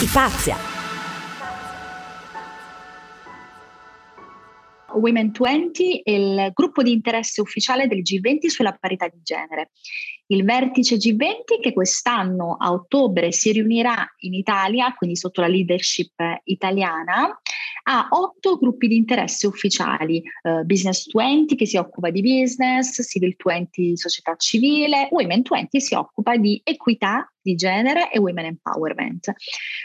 Ipazia Women 20 è il gruppo di interesse ufficiale del G20 sulla parità di genere. Il vertice G20 che quest'anno a ottobre si riunirà in Italia, quindi sotto la leadership italiana, ha otto gruppi di interesse ufficiali, uh, Business 20 che si occupa di business, Civil 20 società civile, Women 20 si occupa di equità di genere e women empowerment.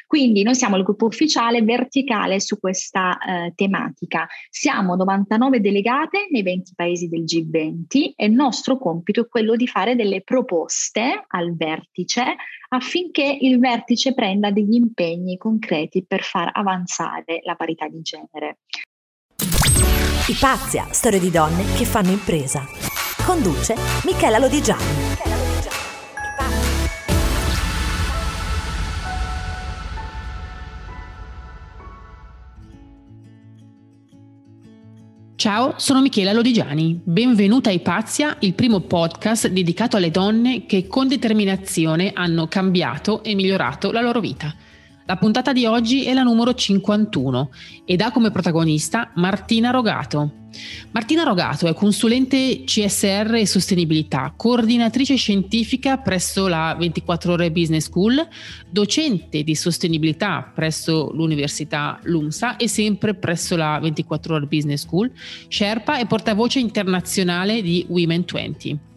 Quindi noi siamo il gruppo ufficiale verticale su questa eh, tematica. Siamo 99 delegate nei 20 paesi del G20 e il nostro compito è quello di fare delle proposte al vertice affinché il vertice prenda degli impegni concreti per far avanzare la parità di genere. Ipazia, storie di donne che fanno impresa. Conduce Michela Lodigiani. Ciao, sono Michela Lodigiani. Benvenuta a Ipazia, il primo podcast dedicato alle donne che con determinazione hanno cambiato e migliorato la loro vita. La puntata di oggi è la numero 51 ed ha come protagonista Martina Rogato. Martina Rogato è consulente CSR e sostenibilità, coordinatrice scientifica presso la 24 Ore Business School, docente di sostenibilità presso l'Università LUMSA e sempre presso la 24 Ore Business School, Sherpa e portavoce internazionale di Women 20.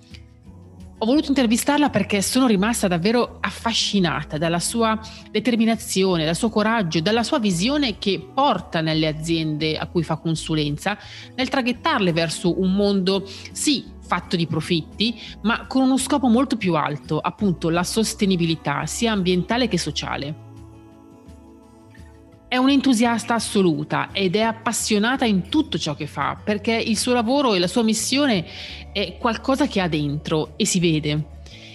Ho voluto intervistarla perché sono rimasta davvero affascinata dalla sua determinazione, dal suo coraggio, dalla sua visione che porta nelle aziende a cui fa consulenza nel traghettarle verso un mondo, sì, fatto di profitti, ma con uno scopo molto più alto, appunto la sostenibilità, sia ambientale che sociale. È un'entusiasta assoluta ed è appassionata in tutto ciò che fa, perché il suo lavoro e la sua missione è qualcosa che ha dentro e si vede.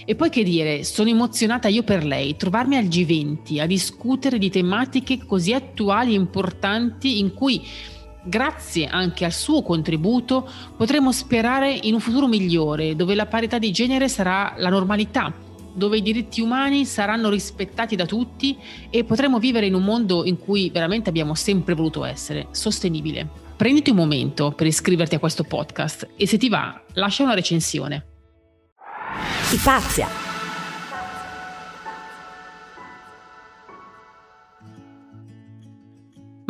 E poi che dire, sono emozionata io per lei, trovarmi al G20 a discutere di tematiche così attuali e importanti in cui grazie anche al suo contributo potremo sperare in un futuro migliore dove la parità di genere sarà la normalità dove i diritti umani saranno rispettati da tutti e potremo vivere in un mondo in cui veramente abbiamo sempre voluto essere, sostenibile. Prenditi un momento per iscriverti a questo podcast e se ti va, lascia una recensione. Ipazia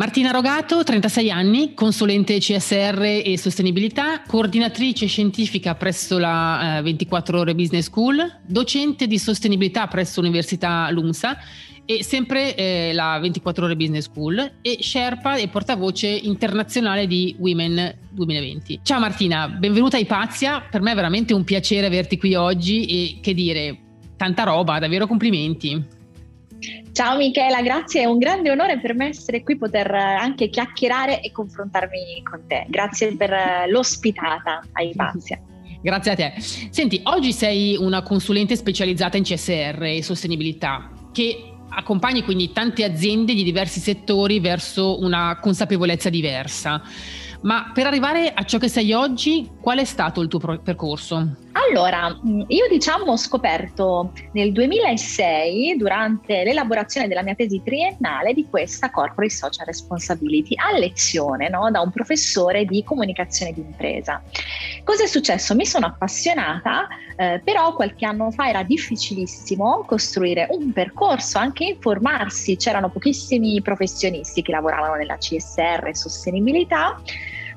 Martina Rogato, 36 anni, consulente CSR e sostenibilità, coordinatrice scientifica presso la eh, 24 Ore Business School, docente di sostenibilità presso l'Università LUMSA e sempre eh, la 24 Ore Business School e Sherpa e portavoce internazionale di Women 2020. Ciao Martina, benvenuta a Ipazia, per me è veramente un piacere averti qui oggi e che dire, tanta roba, davvero complimenti. Ciao Michela, grazie, è un grande onore per me essere qui, poter eh, anche chiacchierare e confrontarmi con te. Grazie per eh, l'ospitata a Ipazia. Grazie a te. Senti, oggi sei una consulente specializzata in CSR e sostenibilità che accompagni quindi tante aziende di diversi settori verso una consapevolezza diversa. Ma per arrivare a ciò che sei oggi, qual è stato il tuo percorso? Allora, mm, io diciamo ho scoperto nel 2006, durante l'elaborazione della mia tesi triennale, di questa Corporate Social Responsibility a lezione no? da un professore di comunicazione d'impresa. Cosa è successo? Mi sono appassionata, eh, però qualche anno fa era difficilissimo costruire un percorso, anche informarsi, c'erano pochissimi professionisti che lavoravano nella CSR e sostenibilità.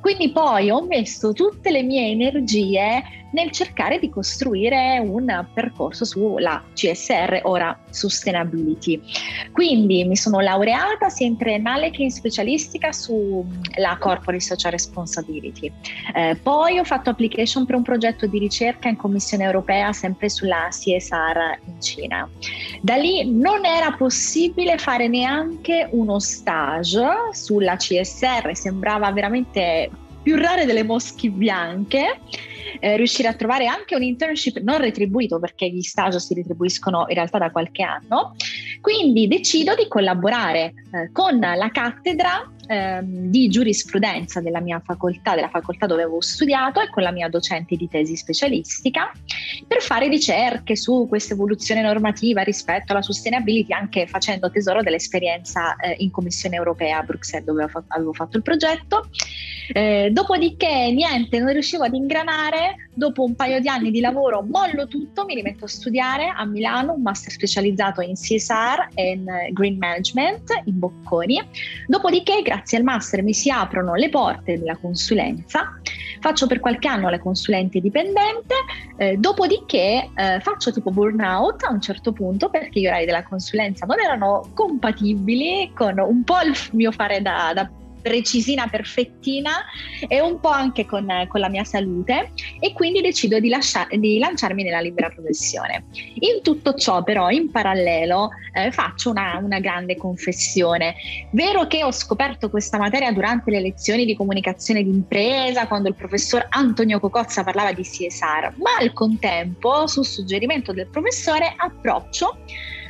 Quindi poi ho messo tutte le mie energie nel cercare di costruire un percorso sulla CSR, ora Sustainability. Quindi mi sono laureata sia in triennale che in specialistica sulla Corporate Social Responsibility. Eh, poi ho fatto application per un progetto di ricerca in Commissione europea sempre sulla CSR in Cina. Da lì non era possibile fare neanche uno stage sulla CSR, sembrava veramente più rare delle mosche bianche eh, riuscire a trovare anche un internship non retribuito perché gli stage si retribuiscono in realtà da qualche anno. Quindi decido di collaborare eh, con la cattedra ehm, di giurisprudenza della mia facoltà, della facoltà dove avevo studiato e con la mia docente di tesi specialistica per fare ricerche su questa evoluzione normativa rispetto alla sustainability, anche facendo tesoro dell'esperienza eh, in Commissione europea a Bruxelles dove avevo fatto il progetto. Eh, dopodiché niente, non riuscivo ad ingranare, dopo un paio di anni di lavoro mollo tutto, mi rimetto a studiare a Milano un master specializzato in CSR e in Green Management in Bocconi. Dopodiché, grazie al master, mi si aprono le porte della consulenza. Faccio per qualche anno la consulente dipendente, eh, dopodiché eh, faccio tipo burnout a un certo punto perché gli orari della consulenza non erano compatibili con un po' il mio fare da, da precisina, perfettina e un po' anche con, con la mia salute e quindi decido di, lascia, di, lanciarmi nella libera professione. In tutto ciò però in parallelo eh, faccio una, una grande confessione. Vero che ho scoperto questa materia durante le lezioni di comunicazione d'impresa quando il professor Antonio Cocozza parlava di CSR, ma al contempo, su suggerimento del professore, approccio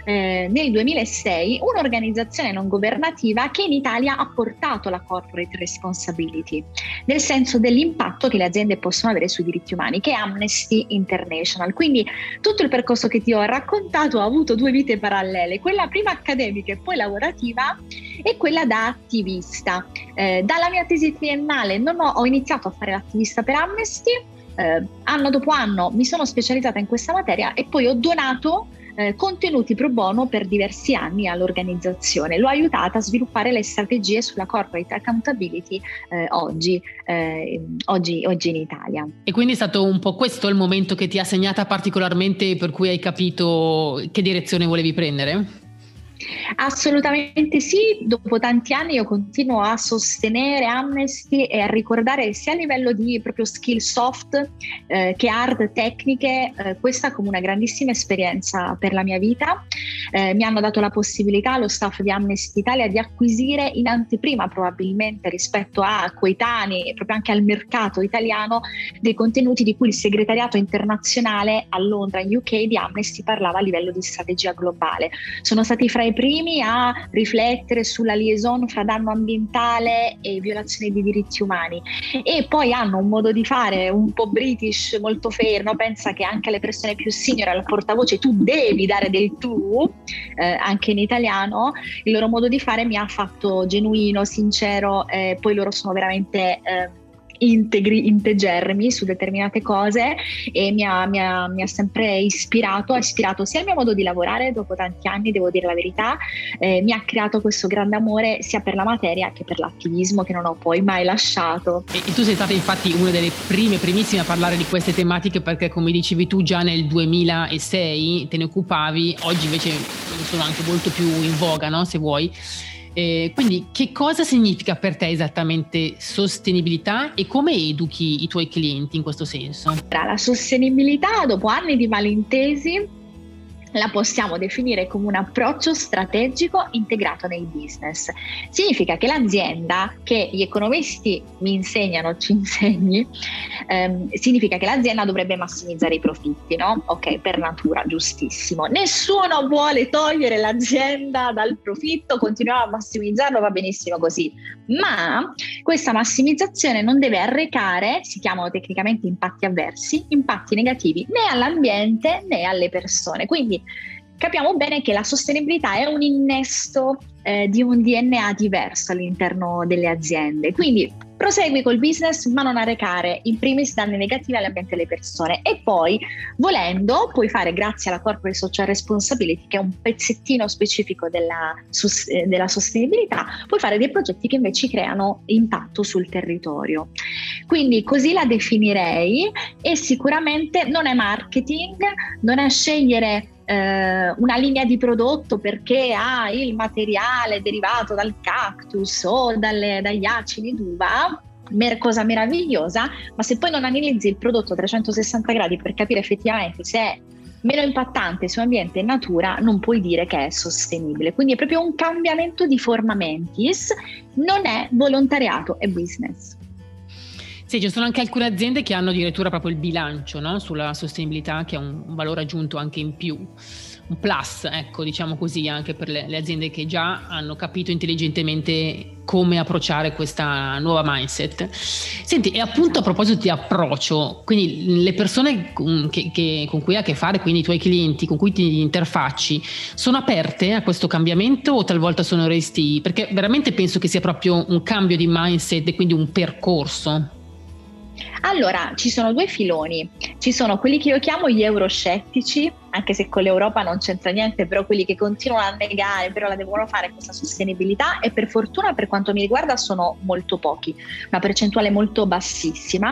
eh, nel 2006 un'organizzazione non governativa che in Italia ha portato la corporate responsibility, nel senso dell'impatto che le aziende possono avere sui diritti umani, che è Amnesty International. Quindi tutto il percorso che ti ho raccontato ha avuto due vite parallele, quella prima accademica e poi lavorativa e quella da attivista. Eh, dalla mia tesi triennale ho, ho iniziato a fare l'attivista per Amnesty, eh, anno dopo anno mi sono specializzata in questa materia e poi ho donato eh, contenuti pro bono per diversi anni all'organizzazione. L'ho aiutata a sviluppare le strategie sulla corporate accountability eh, oggi, eh, oggi, oggi in Italia. E quindi è stato un po' questo il momento che ti ha segnata particolarmente per cui hai capito che direzione volevi prendere? Assolutamente sì, dopo tanti anni io continuo a sostenere Amnesty e a ricordare sia a livello di proprio skill soft eh, che hard tecniche, eh, questa come una grandissima esperienza per la mia vita. Eh, mi hanno dato la possibilità, lo staff di Amnesty Italia, di acquisire in anteprima probabilmente rispetto a coetanei e proprio anche al mercato italiano dei contenuti di cui il segretariato internazionale a Londra, in UK, di Amnesty parlava a livello di strategia globale. Sono stati fra i primi a riflettere sulla liaison fra danno ambientale e violazione di diritti umani. E poi hanno un modo di fare un po' british molto fermo, pensa che anche alle persone più signore al portavoce tu devi dare del tu, eh, anche in italiano, il loro modo di fare mi ha fatto genuino, sincero, eh, poi loro sono veramente... Eh, integri, integermi su determinate cose e mi ha, mi, ha, mi ha, sempre ispirato, ha ispirato sia il mio modo di lavorare dopo tanti anni, devo dire la verità, eh, mi ha creato questo grande amore sia per la materia che per l'attivismo che non ho poi mai lasciato. E, e tu sei stata infatti una delle prime, primissime a parlare di queste tematiche perché come dicevi tu già nel 2006 te ne occupavi, oggi invece sono anche molto più in voga, no? se vuoi. Eh, quindi che cosa significa per te esattamente sostenibilità e come educhi i tuoi clienti in questo senso? La sostenibilità dopo anni di malintesi la possiamo definire come un approccio strategico integrato nei business. Significa che l'azienda, che gli economisti mi insegnano, ci insegni, ehm, significa che l'azienda dovrebbe massimizzare i profitti, no? Ok, per natura, giustissimo. Nessuno vuole togliere l'azienda dal profitto, continuiamo a massimizzarlo, va benissimo così. Ma questa massimizzazione non deve arrecare, si chiamano tecnicamente impatti avversi, impatti negativi né all'ambiente né alle persone. Quindi capiamo bene che la sostenibilità è un innesto eh, di un DNA diverso all'interno delle aziende. Quindi prosegui col business ma non arrecare in primis danni negativi all'ambiente e alle persone. E poi volendo puoi fare grazie alla corporate social responsibility che è un pezzettino specifico della, eh, della sostenibilità puoi fare dei progetti che invece creano impatto sul territorio. Quindi così la definirei. E sicuramente non è marketing non è scegliere eh, una linea di prodotto perché ha il materiale derivato dal cactus o dalle, dagli acidi d'uva, cosa meravigliosa, ma se poi non analizzi il prodotto a 360 gradi per capire effettivamente se è meno impattante su ambiente e natura, non puoi dire che è sostenibile. Quindi è proprio un cambiamento di forma mentis, non è volontariato, è business. Sì, ci sono anche alcune aziende che hanno addirittura proprio il bilancio no? sulla sostenibilità, che è un, valore aggiunto anche in più. un plus, ecco, diciamo così, anche per le, le aziende che già hanno capito intelligentemente come approcciare questa nuova mindset. Senti, e appunto a proposito di approccio, quindi le persone che, che, con cui hai a che fare, quindi i tuoi clienti con cui ti interfacci, sono aperte a questo cambiamento o talvolta sono resti? Perché veramente penso che sia proprio un cambio di mindset e quindi un percorso. Allora, ci sono due filoni. Ci sono quelli che io chiamo gli euroscettici, anche se con l'Europa non c'entra niente, però quelli che continuano a negare, però la devono fare questa sostenibilità e per fortuna per quanto mi riguarda sono molto pochi, una percentuale molto bassissima.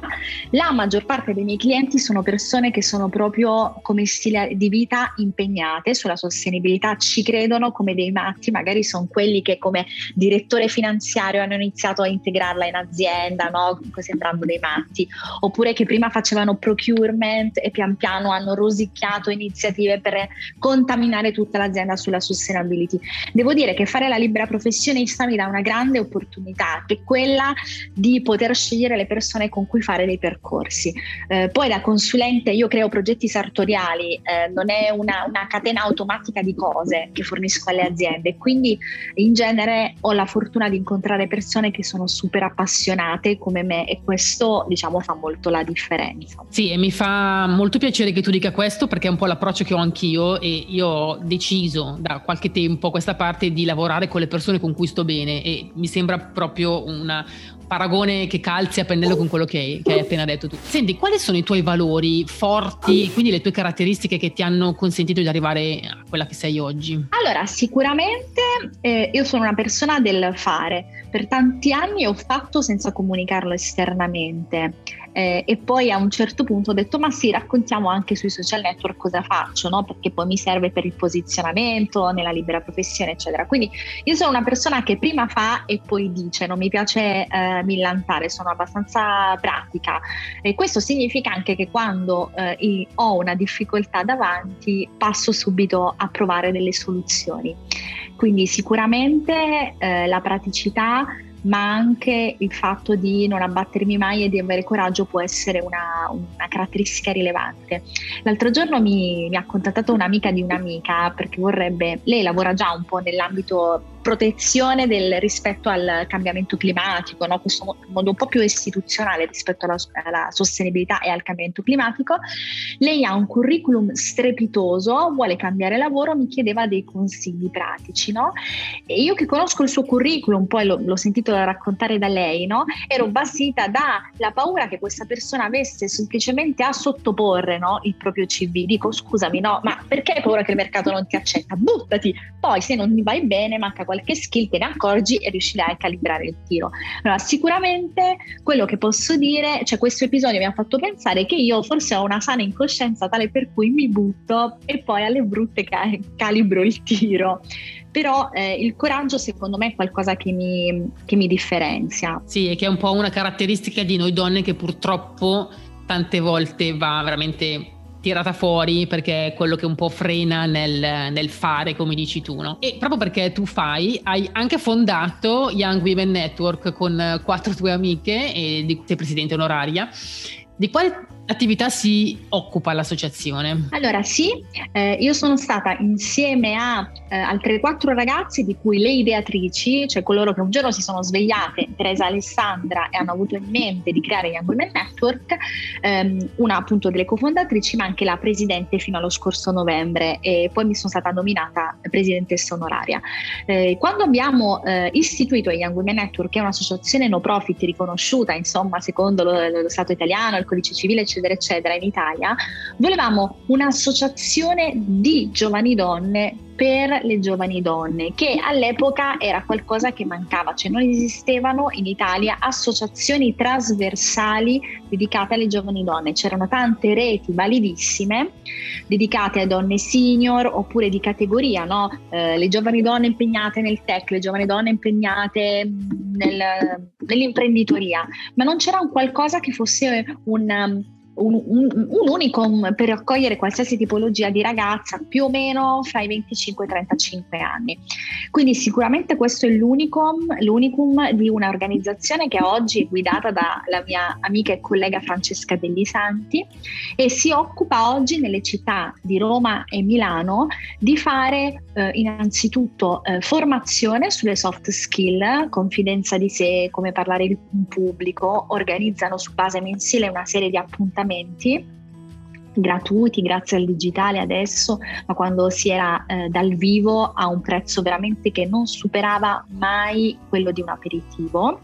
La maggior parte dei miei clienti sono persone che sono proprio come stile di vita impegnate sulla sostenibilità, ci credono come dei matti, magari sono quelli che come direttore finanziario hanno iniziato a integrarla in azienda, no? sembrando dei matti, oppure che prima facevano procurement e pian piano hanno rosicchiato iniziative iniziative per contaminare tutta l'azienda sulla sustainability. Devo dire che fare la libera professionista mi dà una grande opportunità, che è quella di poter scegliere le persone con cui fare dei percorsi. Eh, poi da consulente io creo progetti sartoriali, eh, non è una, una catena automatica di cose che fornisco alle aziende, quindi in genere ho la fortuna di incontrare persone che sono super appassionate come me e questo diciamo fa molto la differenza. Sì, e mi fa molto piacere che tu dica questo perché è un po' l'approccio approccio che ho anch'io e io ho deciso da qualche tempo a questa parte di lavorare con le persone con cui sto bene e mi sembra proprio una, paragone che calzi a pennello con quello che, che, hai appena detto tu. Senti, quali sono i tuoi valori forti, quindi le tue caratteristiche che ti hanno consentito di arrivare a quella che sei oggi? Allora, sicuramente eh, io sono una persona del fare. Per tanti anni ho fatto senza comunicarlo esternamente eh, e poi a un certo punto ho detto ma sì raccontiamo anche sui social network cosa faccio no? perché poi mi serve per il posizionamento nella libera professione eccetera. Quindi io sono una persona che prima fa e poi dice non mi piace eh, millantare sono abbastanza pratica. E questo significa anche che quando eh, ho una difficoltà davanti passo subito a provare delle soluzioni. Quindi sicuramente eh, la praticità ma anche il fatto di non abbattermi mai e di avere coraggio può essere una, una caratteristica rilevante. L'altro giorno mi, mi ha contattato un'amica di un'amica perché vorrebbe, lei lavora già un po' nell'ambito protezione del, rispetto al cambiamento climatico, no? questo modo un po' più istituzionale rispetto alla, alla, sostenibilità e al cambiamento climatico. Lei ha un curriculum strepitoso, vuole cambiare lavoro, mi chiedeva dei consigli pratici. No? E io che conosco il suo curriculum, poi lo, l'ho sentito raccontare da lei, no? ero basita dalla paura che questa persona avesse semplicemente a sottoporre il proprio CV. Dico scusami, no, ma perché hai paura che il mercato non ti accetta? Buttati! Poi se non mi vai bene, manca qualche skill, te ne accorgi e riuscirai a calibrare il tiro. Allora, sicuramente quello che posso dire, cioè questo episodio mi ha fatto pensare che io forse ho una sana incoscienza tale per cui mi butto e poi alle brutte ca- calibro il tiro però eh, il coraggio secondo me è qualcosa che mi, che mi, differenzia. Sì, e che è un po' una caratteristica di noi donne che purtroppo tante volte va veramente tirata fuori perché è quello che un po' frena nel, nel, fare, come dici tu, no? E proprio perché tu fai, hai anche fondato Young Women Network con quattro tue amiche e di, sei presidente onoraria. Di quale attività si occupa l'associazione? Allora sì, eh, io sono stata insieme a eh, altre quattro ragazze di cui le ideatrici, cioè coloro che un giorno si sono svegliate, Teresa e Alessandra, e hanno avuto in mente di creare Young Women Network, ehm, una appunto delle cofondatrici ma anche la presidente fino allo scorso novembre e poi mi sono stata nominata presidentessa onoraria. Eh, quando abbiamo eh, istituito Young Women Network, che è un'associazione no profit riconosciuta insomma secondo lo, lo Stato italiano, il codice civile eccetera, eccetera, in Italia, volevamo un'associazione di giovani donne per le giovani donne, che all'epoca era qualcosa che mancava, cioè non esistevano in Italia associazioni trasversali dedicate alle giovani donne, c'erano tante reti validissime dedicate a donne senior oppure di categoria, no? eh, le giovani donne impegnate nel tech, le giovani donne impegnate nel, nell'imprenditoria, ma non c'era un qualcosa che fosse un un, un, un, unicum per accogliere qualsiasi tipologia di ragazza più o meno fra i 25 e i 35 anni. Quindi sicuramente questo è l'unicum, l'unicum di un'organizzazione che oggi è guidata dalla mia amica e collega Francesca Degli Santi e si occupa oggi nelle città di Roma e Milano di fare eh, innanzitutto eh, formazione sulle soft skill, confidenza di sé, come parlare in pubblico, organizzano su base mensile una serie di appuntamenti appuntamenti gratuiti grazie al digitale adesso, ma quando si era eh, dal vivo a un prezzo veramente che non superava mai quello di un aperitivo,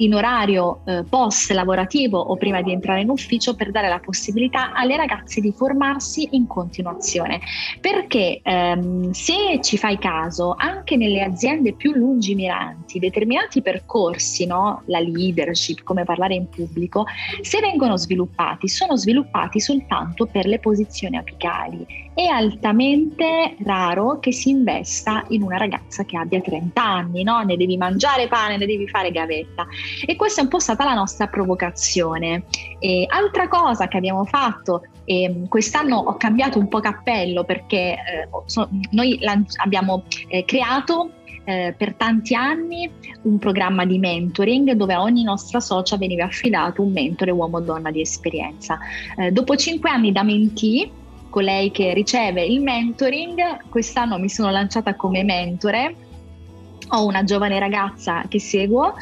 in orario eh, post lavorativo o prima di entrare in ufficio per dare la possibilità alle ragazze di formarsi in continuazione. Perché ehm, se ci fai caso, anche nelle aziende più lungimiranti, determinati percorsi, no? la leadership, come parlare in pubblico, se vengono sviluppati, sono sviluppati soltanto per le posizioni apicali. È altamente raro che si investa in una ragazza che abbia 30 anni, no? Ne devi mangiare pane, ne devi fare gavetta. E questa è un po' stata la nostra provocazione. E altra cosa che abbiamo fatto, e quest'anno ho cambiato un po' cappello perché eh, so, noi abbiamo eh, creato eh, per tanti anni un programma di mentoring dove a ogni nostra socia veniva affidato un mentore uomo o donna di esperienza. Eh, dopo cinque anni da mentee, colei che riceve il mentoring, quest'anno mi sono lanciata come mentore ho una giovane ragazza che seguo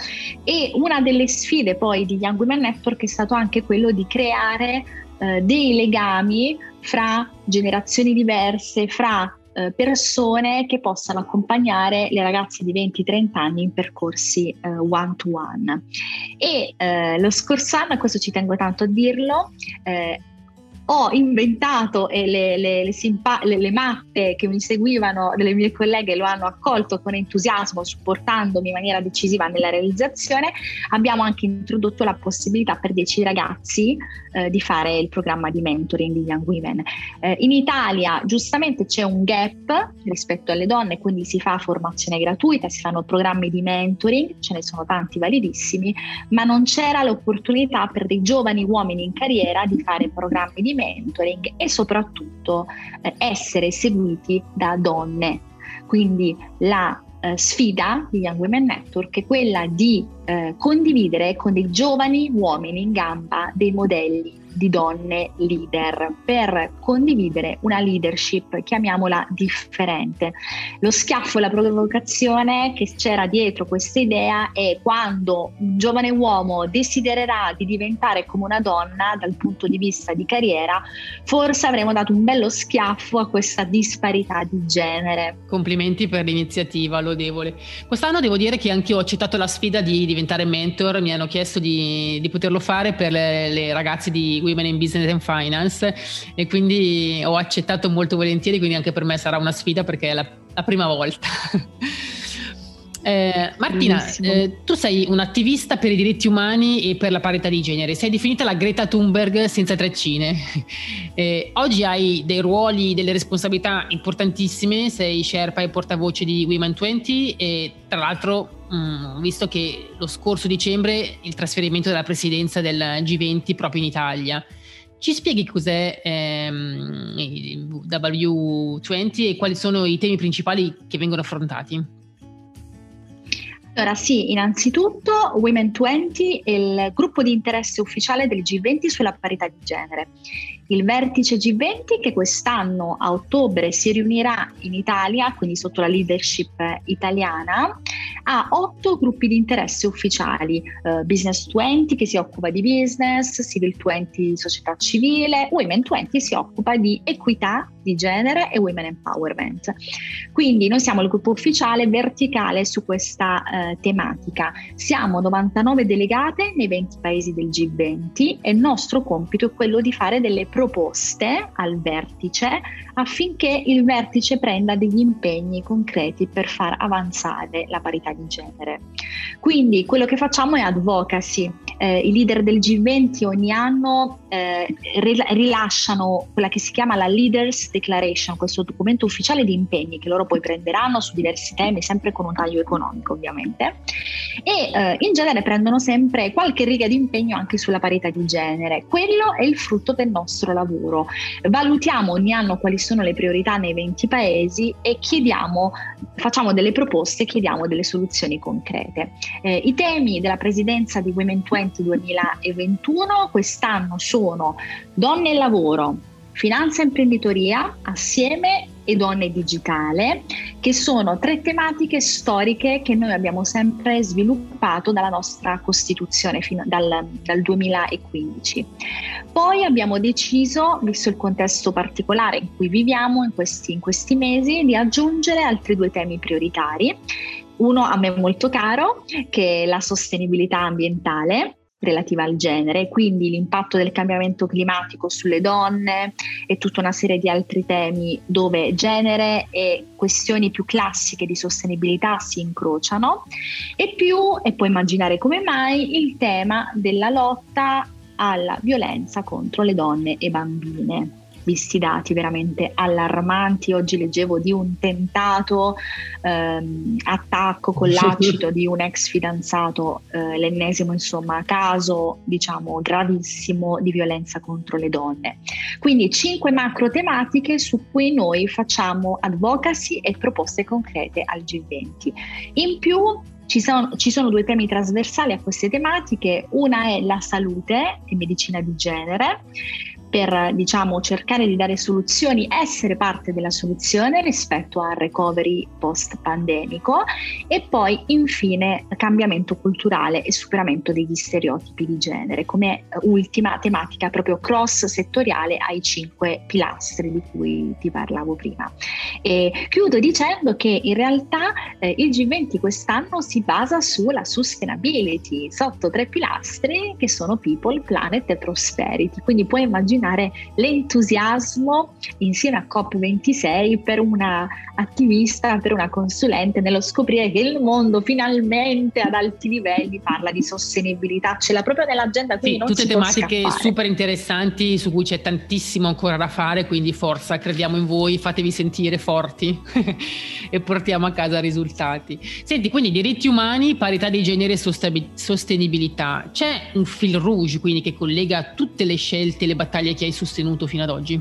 e una delle sfide poi di Young Women Network è stato anche quello di creare eh, dei legami fra generazioni diverse, fra eh, persone che possano accompagnare le ragazze di 20-30 anni in percorsi eh, one to one. E eh, lo scorso anno, questo ci tengo tanto a dirlo, eh, ho inventato e le, le, le, simpa- le, mappe che mi seguivano delle mie colleghe lo hanno accolto con entusiasmo, supportandomi in maniera decisiva nella realizzazione. Abbiamo anche introdotto la possibilità per 10 ragazzi eh, di fare il programma di mentoring di Young Women. Eh, in Italia giustamente c'è un gap rispetto alle donne, quindi si fa formazione gratuita, si fanno programmi di mentoring, ce ne sono tanti validissimi, ma non c'era l'opportunità per dei giovani uomini in carriera di fare programmi di mentoring e soprattutto eh, essere seguiti da donne. Quindi la eh, sfida di Young Women Network è quella di eh, condividere con dei giovani uomini in gamba dei modelli di donne leader per condividere una leadership, chiamiamola differente. Lo schiaffo e la provocazione che c'era dietro questa idea è quando un giovane uomo desidererà di diventare come una donna dal punto di vista di carriera, forse avremo dato un bello schiaffo a questa disparità di genere. Complimenti per l'iniziativa, lodevole. Quest'anno devo dire che anche io ho accettato la sfida di diventare mentor, mi hanno chiesto di, di poterlo fare per le, le ragazze di Women in Business and Finance e quindi ho accettato molto volentieri, quindi anche per me sarà una sfida perché è la, la prima volta. Eh, Martina, eh, tu sei un'attivista per i diritti umani e per la parità di genere, sei definita la Greta Thunberg senza treccine. Eh, oggi hai dei ruoli, delle responsabilità importantissime, sei Sherpa e portavoce di Women 20 e tra l'altro mm, visto che lo scorso dicembre il trasferimento della presidenza del G20 proprio in Italia. Ci spieghi cos'è ehm, W20 e quali sono i temi principali che vengono affrontati? Allora sì, innanzitutto Women 20 è il gruppo di interesse ufficiale del G20 sulla parità di genere. Il vertice G20 che quest'anno a ottobre si riunirà in Italia, quindi sotto la leadership italiana, ha otto gruppi di interesse ufficiali, uh, Business 20 che si occupa di business, Civil 20 società civile, Women 20 si occupa di equità di genere e Women Empowerment. Quindi noi siamo il gruppo ufficiale verticale su questa uh, tematica. Siamo 99 delegate nei 20 paesi del G20 e il nostro compito è quello di fare delle proposte al vertice affinché il vertice prenda degli impegni concreti per far avanzare la parità di genere. Quindi quello che facciamo è advocacy. Eh, I leader del G20 ogni anno eh, rilasciano quella che si chiama la Leaders Declaration, questo documento ufficiale di impegni che loro poi prenderanno su diversi temi, sempre con un taglio economico ovviamente. E eh, in genere prendono sempre qualche riga di impegno anche sulla parità di genere. Quello è il frutto del nostro lavoro. Valutiamo ogni anno quali sono le priorità nei 20 paesi e chiediamo, facciamo delle proposte, chiediamo delle soluzioni concrete. Eh, I temi della presidenza di Women 20 2021 quest'anno sono donne e lavoro, finanza e imprenditoria assieme e donne digitale, che sono tre tematiche storiche che noi abbiamo sempre sviluppato dalla nostra Costituzione fino dal, dal 2015. Poi abbiamo deciso, visto il contesto particolare in cui viviamo in questi, in questi mesi, di aggiungere altri due temi prioritari. Uno a me molto caro, che è la sostenibilità ambientale, relativa al genere, quindi l'impatto del cambiamento climatico sulle donne e tutta una serie di altri temi dove genere e questioni più classiche di sostenibilità si incrociano. E più, e puoi immaginare come mai, il tema della lotta alla violenza contro le donne e bambine visti dati veramente allarmanti. Oggi leggevo di un tentato ehm, attacco con l'acido di un ex fidanzato, eh, l'ennesimo insomma caso diciamo gravissimo di violenza contro le donne. Quindi cinque macro tematiche su cui noi facciamo advocacy e proposte concrete al G20. In più ci sono, ci sono, due temi trasversali a queste tematiche, una è la salute e medicina di genere, per diciamo, cercare di dare soluzioni, essere parte della soluzione rispetto al recovery post pandemico e poi infine cambiamento culturale e superamento degli stereotipi di genere come ultima tematica proprio cross settoriale ai cinque pilastri di cui ti parlavo prima. E chiudo dicendo che in realtà eh, il G20 quest'anno si basa sulla sustainability sotto tre pilastri che sono people, planet e prosperity, quindi puoi immaginare immaginare l'entusiasmo insieme a COP26 per una attivista, per una consulente nello scoprire che il mondo finalmente ad alti livelli parla di sostenibilità, ce l'ha proprio nell'agenda. Sì, tutte tematiche super interessanti su cui c'è tantissimo ancora da fare, quindi forza, crediamo in voi, fatevi sentire forti e portiamo a casa risultati. Senti, quindi diritti umani, parità di genere e sostenibilità. C'è un fil rouge quindi che collega tutte le scelte e le battaglie battaglie che hai sostenuto fino ad oggi?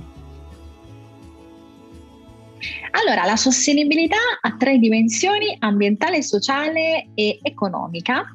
Allora, la sostenibilità ha tre dimensioni, ambientale, sociale e economica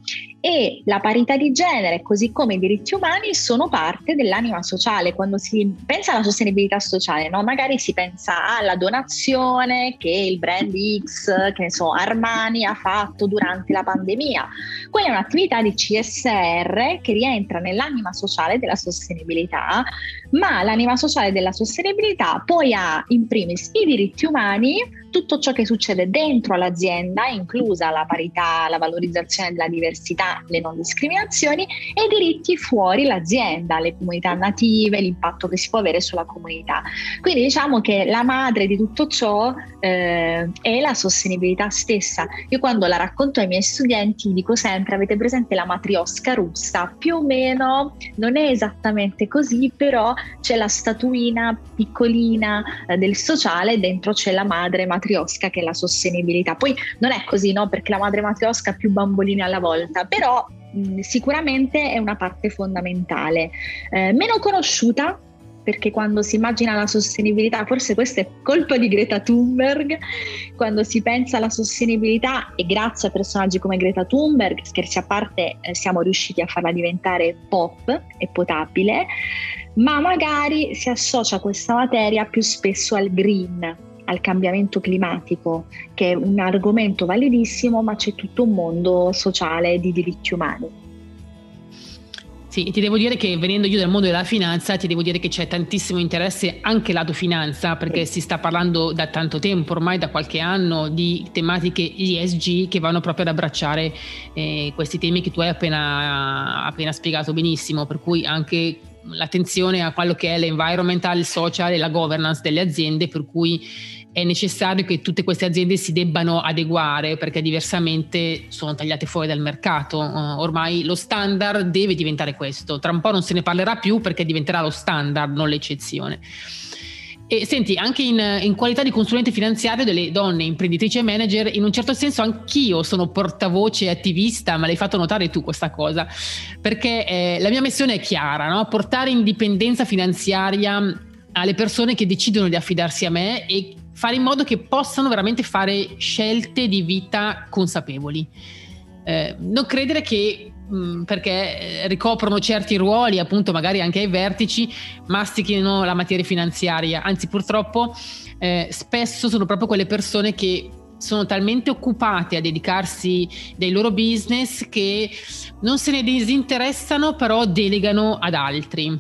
e la parità di genere, così come i diritti umani, sono parte dell'anima sociale. Quando si pensa alla sostenibilità sociale, no? magari si pensa alla donazione che il brand X, che ne so, Armani ha fatto durante la pandemia. Quella è un'attività di CSR che rientra nell'anima sociale della sostenibilità, ma l'anima sociale della sostenibilità poi ha in primis i diritti umani, tutto ciò che succede dentro l'azienda, inclusa la parità, la valorizzazione della diversità, le non discriminazioni e i diritti fuori l'azienda, le comunità native, l'impatto che si può avere sulla comunità. Quindi diciamo che la madre di tutto ciò eh, è la sostenibilità stessa. Io quando la racconto ai miei studenti dico sempre avete presente la matriosca russa? Più o meno non è esattamente così, però c'è la statuina piccolina eh, del sociale, dentro c'è la madre matriosca che è la sostenibilità. Poi non è così, no? Perché la madre matriosca ha più bambolini alla volta, però mh, sicuramente è una parte fondamentale. Eh, meno conosciuta perché quando si immagina la sostenibilità, forse questa è colpa di Greta Thunberg, quando si pensa alla sostenibilità e grazie a personaggi come Greta Thunberg, scherzi a parte, eh, siamo riusciti a farla diventare pop e potabile, ma magari si associa questa materia più spesso al green, al cambiamento climatico, che è un argomento validissimo, ma c'è tutto un mondo sociale di diritti umani. Sì, ti devo dire che venendo io dal mondo della finanza, ti devo dire che c'è tantissimo interesse anche lato finanza, perché si sta parlando da tanto tempo, ormai da qualche anno, di tematiche ESG che vanno proprio ad abbracciare eh, questi temi che tu hai appena, appena spiegato benissimo, per cui anche l'attenzione a quello che è l'environmental, social e la governance delle aziende, per cui è necessario che tutte queste aziende si debbano adeguare perché diversamente sono tagliate fuori dal mercato. Uh, ormai lo standard deve diventare questo. Tra un po' non se ne parlerà più perché diventerà lo standard, non l'eccezione. E senti, anche in, in, qualità di consulente finanziario delle donne imprenditrici e manager, in un certo senso anch'io sono portavoce e attivista, ma l'hai fatto notare tu questa cosa, perché eh, la mia missione è chiara, no? portare indipendenza finanziaria alle persone che decidono di affidarsi a me e fare in modo che possano veramente fare scelte di vita consapevoli. Eh, non credere che Mm, perché eh, ricoprono certi ruoli, appunto magari anche ai vertici, mastichino la materia finanziaria. Anzi, purtroppo eh, spesso sono proprio quelle persone che sono talmente occupate a dedicarsi dei loro business che non se ne disinteressano, però delegano ad altri.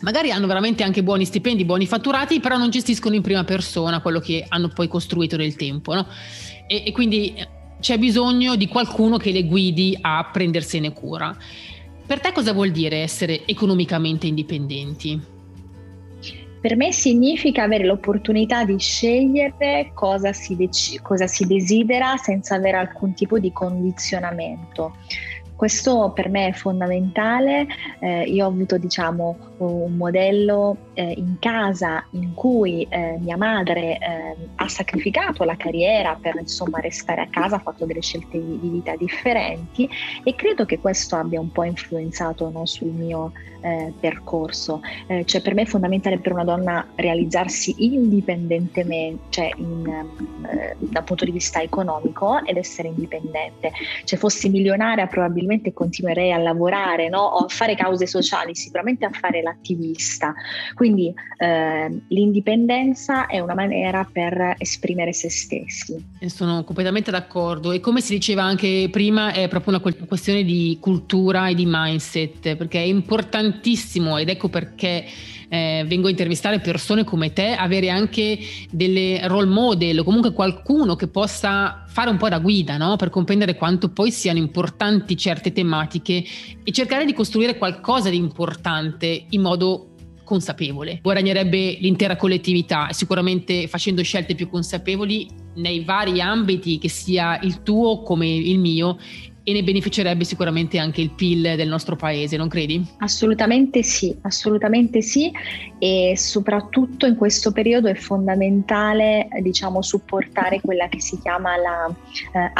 Magari hanno veramente anche buoni stipendi, buoni fatturati, però non gestiscono in prima persona quello che hanno poi costruito nel tempo. No? E, e quindi c'è bisogno di qualcuno che le guidi a prendersene cura. Per te cosa vuol dire essere economicamente indipendenti? Per me significa avere l'opportunità di scegliere cosa si, dec- cosa si desidera senza avere alcun tipo di condizionamento. Questo per me è fondamentale. Eh, io ho avuto diciamo, un modello eh, in casa in cui eh, mia madre eh, ha sacrificato la carriera per insomma, restare a casa, ha fatto delle scelte di, di vita differenti e credo che questo abbia un po' influenzato no, sul mio eh, percorso. Eh, cioè per me è fondamentale per una donna realizzarsi indipendentemente, cioè in, dal punto di vista economico ed essere indipendente. Se fossi milionaria probabilmente continuerei a lavorare no? o a fare cause sociali, sicuramente a fare l'attivista. Quindi eh, l'indipendenza è una maniera per esprimere se stessi. Sono completamente d'accordo e come si diceva anche prima è proprio una questione di cultura e di mindset perché è importantissimo ed ecco perché eh, vengo a intervistare persone come te, avere anche delle role model o comunque qualcuno che possa fare un po' da guida no? per comprendere quanto poi siano importanti certe tematiche e cercare di costruire qualcosa di importante in modo consapevole. Guadagnerebbe l'intera collettività, sicuramente facendo scelte più consapevoli nei vari ambiti, che sia il tuo come il mio, e ne beneficerebbe sicuramente anche il PIL del nostro paese, non credi? Assolutamente sì, assolutamente sì e soprattutto in questo periodo è fondamentale diciamo supportare quella che si chiama la eh,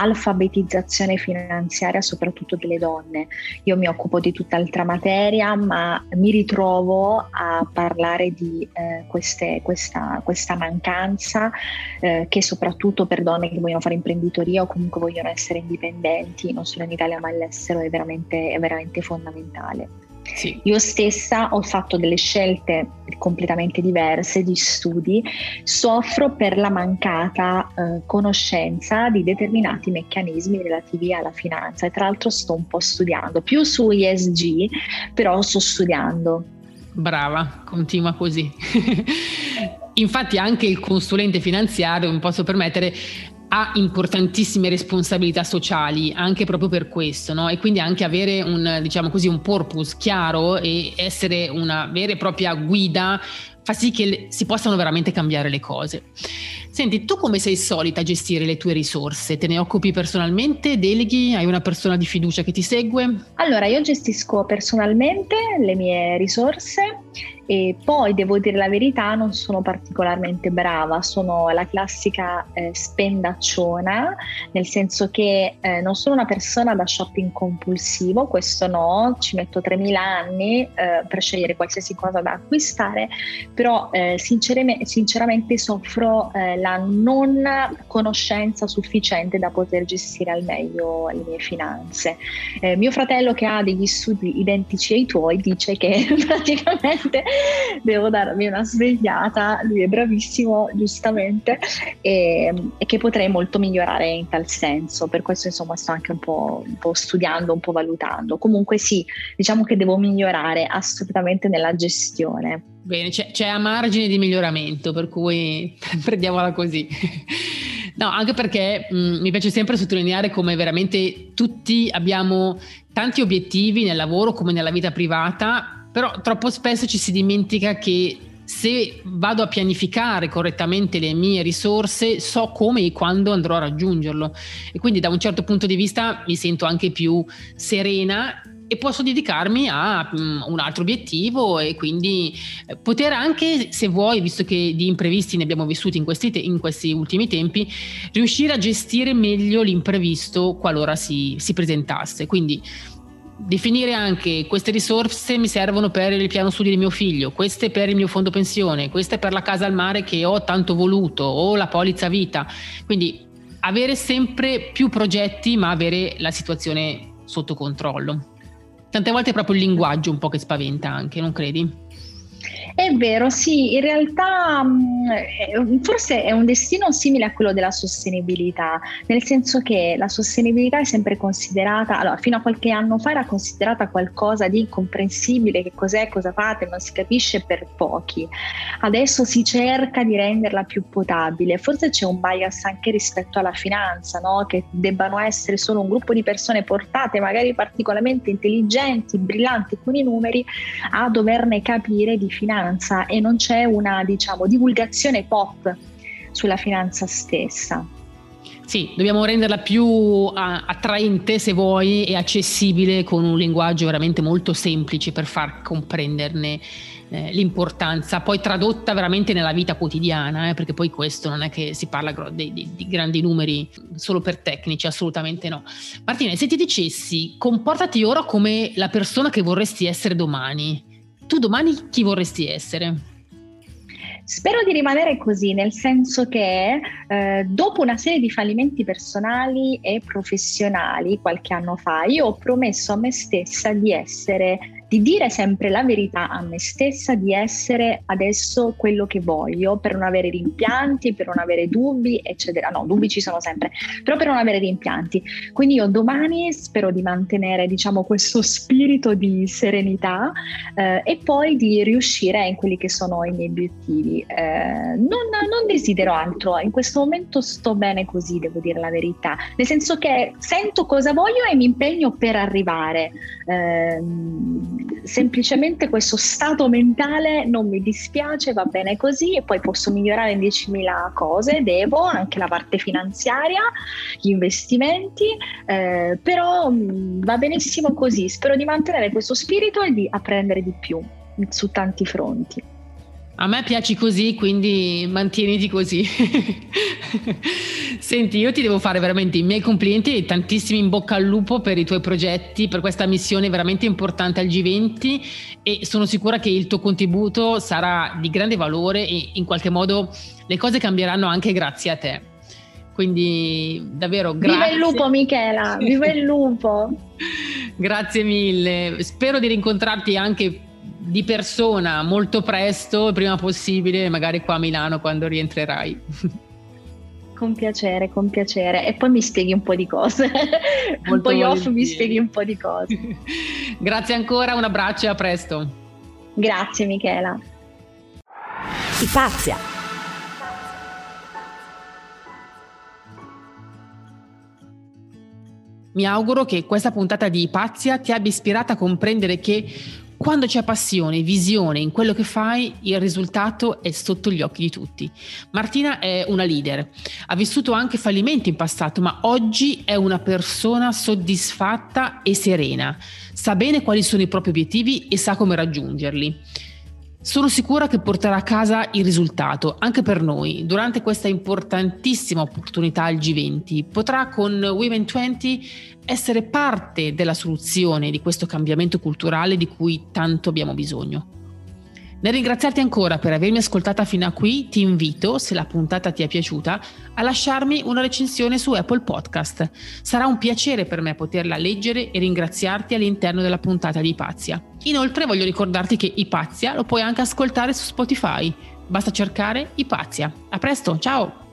finanziaria soprattutto delle donne. Io mi occupo di tutt'altra materia ma mi ritrovo a parlare di eh, queste, questa, questa, mancanza eh, che soprattutto per donne che vogliono fare imprenditoria o comunque vogliono essere indipendenti, non solo solo in Italia ma all'estero è veramente, è veramente fondamentale. Sì. Io stessa ho fatto delle scelte completamente diverse di studi, soffro per la mancata eh, conoscenza di determinati meccanismi relativi alla finanza e tra l'altro sto un po' studiando, più su ESG, però sto studiando. Brava, continua così. Infatti anche il consulente finanziario, mi posso permettere, ha importantissime responsabilità sociali anche proprio per questo, no? E quindi anche avere un, diciamo così, un purpose chiaro e essere una vera e propria guida fa sì che si possano veramente cambiare le cose. Senti, tu come sei solita a gestire le tue risorse? Te ne occupi personalmente? Deleghi? Hai una persona di fiducia che ti segue? Allora, io gestisco personalmente le mie risorse e poi devo dire la verità, non sono particolarmente brava, sono la classica eh, spendacciona, nel senso che eh, non sono una persona da shopping compulsivo, questo no, ci metto 3.000 anni eh, per scegliere qualsiasi cosa da acquistare, però eh, sinceramente, sinceramente soffro eh, la non conoscenza sufficiente da poter gestire al meglio le mie finanze. Eh, mio fratello che ha degli studi identici ai tuoi dice che praticamente devo darmi una svegliata, lui è bravissimo giustamente e, e, che potrei molto migliorare in tal senso, per questo insomma sto anche un po', un po' studiando, un po' valutando. Comunque sì, diciamo che devo migliorare assolutamente nella gestione. Bene, c'è, c'è a margine di miglioramento, per cui prendiamola così. No, anche perché mh, mm, mi piace sempre sottolineare come veramente tutti abbiamo tanti obiettivi nel lavoro come nella vita privata, però troppo spesso ci si dimentica che se vado a pianificare correttamente le mie risorse, so come e quando andrò a raggiungerlo. E quindi da un certo punto di vista mi sento anche più serena e posso dedicarmi a um, un altro obiettivo e quindi eh, poter anche, se vuoi, visto che di imprevisti ne abbiamo vissuti in questi, te- in questi ultimi tempi, riuscire a gestire meglio l'imprevisto qualora si, si presentasse. Quindi definire anche queste risorse mi servono per il piano studi di mio figlio, queste per il mio fondo pensione, queste per la casa al mare che ho tanto voluto o la polizza vita. Quindi avere sempre più progetti ma avere la situazione sotto controllo. Tante volte è proprio il linguaggio un po' che spaventa anche, non credi? È vero, sì, in realtà mm, forse è un destino simile a quello della sostenibilità, nel senso che la sostenibilità è sempre considerata, allora fino a qualche anno fa era considerata qualcosa di incomprensibile, che cos'è, cosa fate, non si capisce per pochi. Adesso si cerca di renderla più potabile, forse c'è un bias anche rispetto alla finanza, no? che debbano essere solo un gruppo di persone portate, magari particolarmente intelligenti, brillanti con i numeri, a doverne capire di finanza finanza e non c'è una diciamo, divulgazione pop sulla finanza stessa. Sì, dobbiamo renderla più attraente, se vuoi, e accessibile con un linguaggio veramente molto semplice per far comprenderne eh, l'importanza, poi tradotta veramente nella vita quotidiana, eh, perché poi questo non è che si parla di, di, di, grandi numeri solo per tecnici, assolutamente no. Martina, se ti dicessi comportati ora come la persona che vorresti essere domani, tu domani chi vorresti essere? Spero di rimanere così, nel senso che eh, dopo una serie di fallimenti personali e professionali qualche anno fa, io ho promesso a me stessa di essere di dire sempre la verità a me stessa, di essere adesso quello che voglio per non avere rimpianti, per non avere dubbi, eccetera. No, dubbi ci sono sempre, però per non avere rimpianti. Quindi io domani spero di mantenere, diciamo, questo spirito di serenità eh, e poi di riuscire in quelli che sono i miei obiettivi. Eh, non, non desidero altro, in questo momento sto bene così, devo dire la verità, nel senso che sento cosa voglio e mi impegno per arrivare. Eh, semplicemente questo stato mentale non mi dispiace, va bene così e poi posso migliorare in 10.000 cose, devo anche la parte finanziaria, gli investimenti, eh, però mh, mm, va benissimo così, spero di mantenere questo spirito e di apprendere di più su tanti fronti. A me piaci così, quindi mantieniti così. Senti, io ti devo fare veramente i miei complimenti e tantissimi in bocca al lupo per i tuoi progetti, per questa missione veramente importante al G20 e sono sicura che il tuo contributo sarà di grande valore e in qualche modo le cose cambieranno anche grazie a te. Quindi davvero grazie. Viva il lupo Michela, viva il lupo. grazie mille. Spero di rincontrarti anche di persona molto presto, prima possibile, magari qua a Milano quando rientrerai. Con piacere, con piacere. E poi mi spieghi un po' di cose. Molto poi off mi spieghi un po' di cose. Grazie ancora, un abbraccio e a presto. Grazie Michela. Ipazia. Mi auguro che questa puntata di Ipazia ti abbia ispirata a comprendere che quando c'è passione, visione in quello che fai, il risultato è sotto gli occhi di tutti. Martina è una leader, ha vissuto anche fallimenti in passato, ma oggi è una persona soddisfatta e serena. Sa bene quali sono i propri obiettivi e sa come raggiungerli. Sono sicura che porterà a casa il risultato anche per noi. Durante questa importantissima opportunità al G20 potrà con Women 20 essere parte della soluzione di questo cambiamento culturale di cui tanto abbiamo bisogno. Nel ringraziarti ancora per avermi ascoltata fino a qui, ti invito, se la puntata ti è piaciuta, a lasciarmi una recensione su Apple Podcast. Sarà un piacere per me poterla leggere e ringraziarti all'interno della puntata di Ipazia. Inoltre voglio ricordarti che Ipazia lo puoi anche ascoltare su Spotify. Basta cercare Ipazia. A presto, ciao!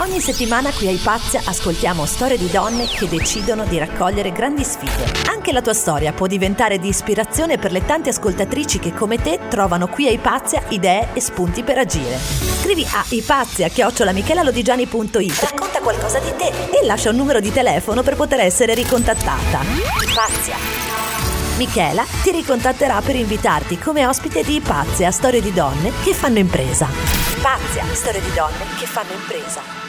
Ogni settimana qui a Ipazia ascoltiamo storie di donne che decidono di raccogliere grandi sfide. Anche la tua storia può diventare di ispirazione per le tante ascoltatrici che come te trovano qui a Ipazia idee e spunti per agire. Scrivi a ipazia-michelalodigiani.it Racconta qualcosa di te e lascia un numero di telefono per poter essere ricontattata. Ipazia Michela ti ricontatterà per invitarti come ospite di Ipazia, storie di donne che fanno impresa. Ipazia, storie di donne che fanno impresa.